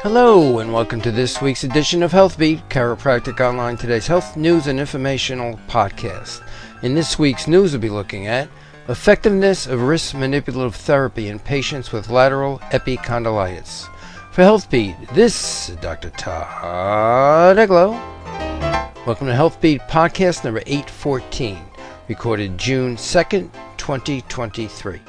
Hello, and welcome to this week's edition of HealthBeat, Chiropractic Online, today's health news and informational podcast. In this week's news, we'll be looking at effectiveness of wrist manipulative therapy in patients with lateral epicondylitis. For HealthBeat, this is Dr. Todd Eglow. Welcome to HealthBeat podcast number 814, recorded June 2nd, 2023.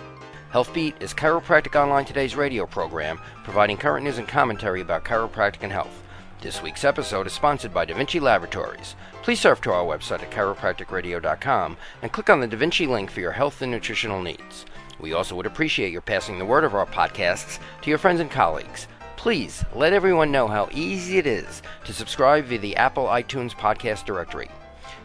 HealthBeat is Chiropractic Online Today's radio program, providing current news and commentary about chiropractic and health. This week's episode is sponsored by Da Vinci Laboratories. Please surf to our website at chiropracticradio.com and click on the Da Vinci link for your health and nutritional needs. We also would appreciate your passing the word of our podcasts to your friends and colleagues. Please let everyone know how easy it is to subscribe via the Apple iTunes podcast directory.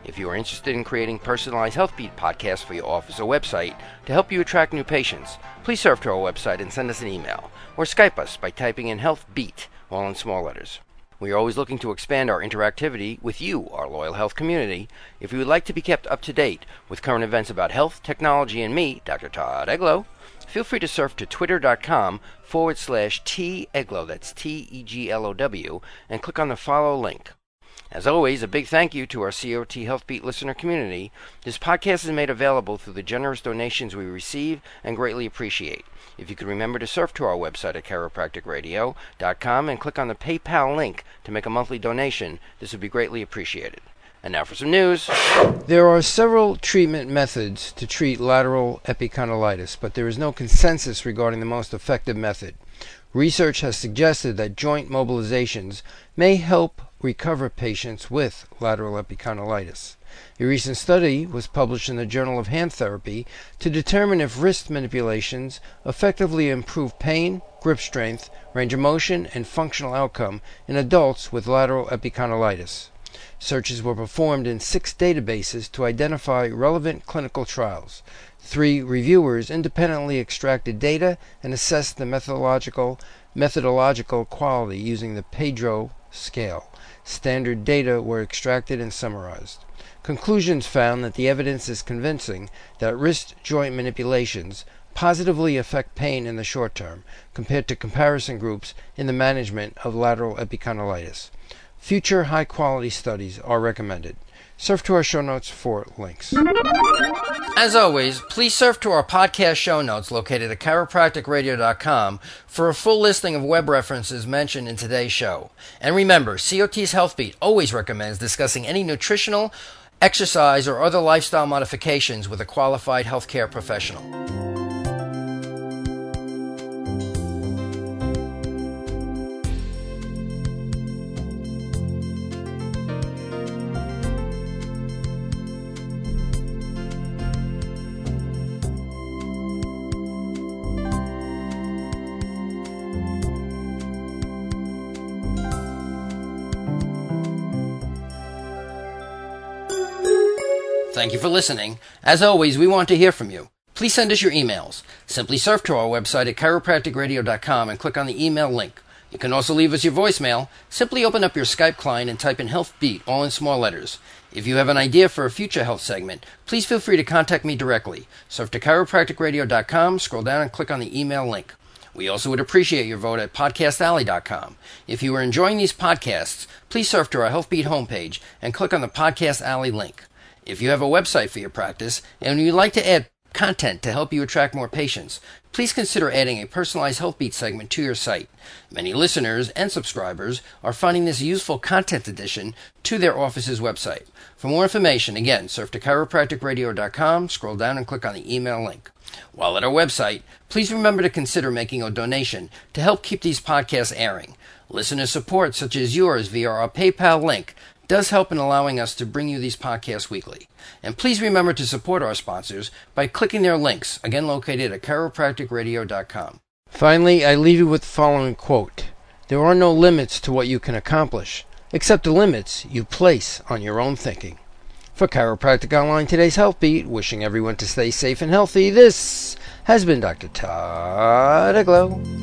If you are interested in creating personalized HealthBeat podcasts for your office or website to help you attract new patients, please surf to our website and send us an email, or Skype us by typing in HealthBeat, all in small letters. We are always looking to expand our interactivity with you, our loyal health community. If you would like to be kept up to date with current events about health, technology, and me, Dr. Todd Eglow, feel free to surf to twitter.com forward slash T Eglow, that's T E G L O W, and click on the follow link. As always, a big thank you to our COT HealthBeat listener community. This podcast is made available through the generous donations we receive and greatly appreciate. If you could remember to surf to our website at chiropracticradio.com and click on the PayPal link to make a monthly donation, this would be greatly appreciated. And now for some news. There are several treatment methods to treat lateral epicondylitis, but there is no consensus regarding the most effective method. Research has suggested that joint mobilizations may help recover patients with lateral epicondylitis. A recent study was published in the Journal of Hand Therapy to determine if wrist manipulations effectively improve pain, grip strength, range of motion, and functional outcome in adults with lateral epicondylitis. Searches were performed in six databases to identify relevant clinical trials. Three reviewers independently extracted data and assessed the methodological methodological quality using the Pedro scale. Standard data were extracted and summarized. Conclusions found that the evidence is convincing that wrist joint manipulations positively affect pain in the short term compared to comparison groups in the management of lateral epicondylitis. Future high quality studies are recommended. Surf to our show notes for links. As always, please surf to our podcast show notes located at chiropracticradio.com for a full listing of web references mentioned in today's show. And remember, COT's HealthBeat always recommends discussing any nutritional, exercise, or other lifestyle modifications with a qualified healthcare professional. Thank you for listening. As always, we want to hear from you. Please send us your emails. Simply surf to our website at chiropracticradio.com and click on the email link. You can also leave us your voicemail. Simply open up your Skype client and type in Health Beat, all in small letters. If you have an idea for a future health segment, please feel free to contact me directly. Surf to chiropracticradio.com, scroll down and click on the email link. We also would appreciate your vote at podcastalley.com. If you are enjoying these podcasts, please surf to our HealthBeat homepage and click on the Podcast Alley link. If you have a website for your practice and you'd like to add content to help you attract more patients, please consider adding a personalized HealthBeat segment to your site. Many listeners and subscribers are finding this useful content addition to their office's website. For more information, again, surf to chiropracticradio.com, scroll down and click on the email link. While at our website, please remember to consider making a donation to help keep these podcasts airing. Listener support, such as yours via our PayPal link, does help in allowing us to bring you these podcasts weekly. And please remember to support our sponsors by clicking their links, again located at chiropracticradio.com. Finally, I leave you with the following quote There are no limits to what you can accomplish, except the limits you place on your own thinking. For Chiropractic Online, today's Health Beat, wishing everyone to stay safe and healthy, this has been Dr. Todd Eglow.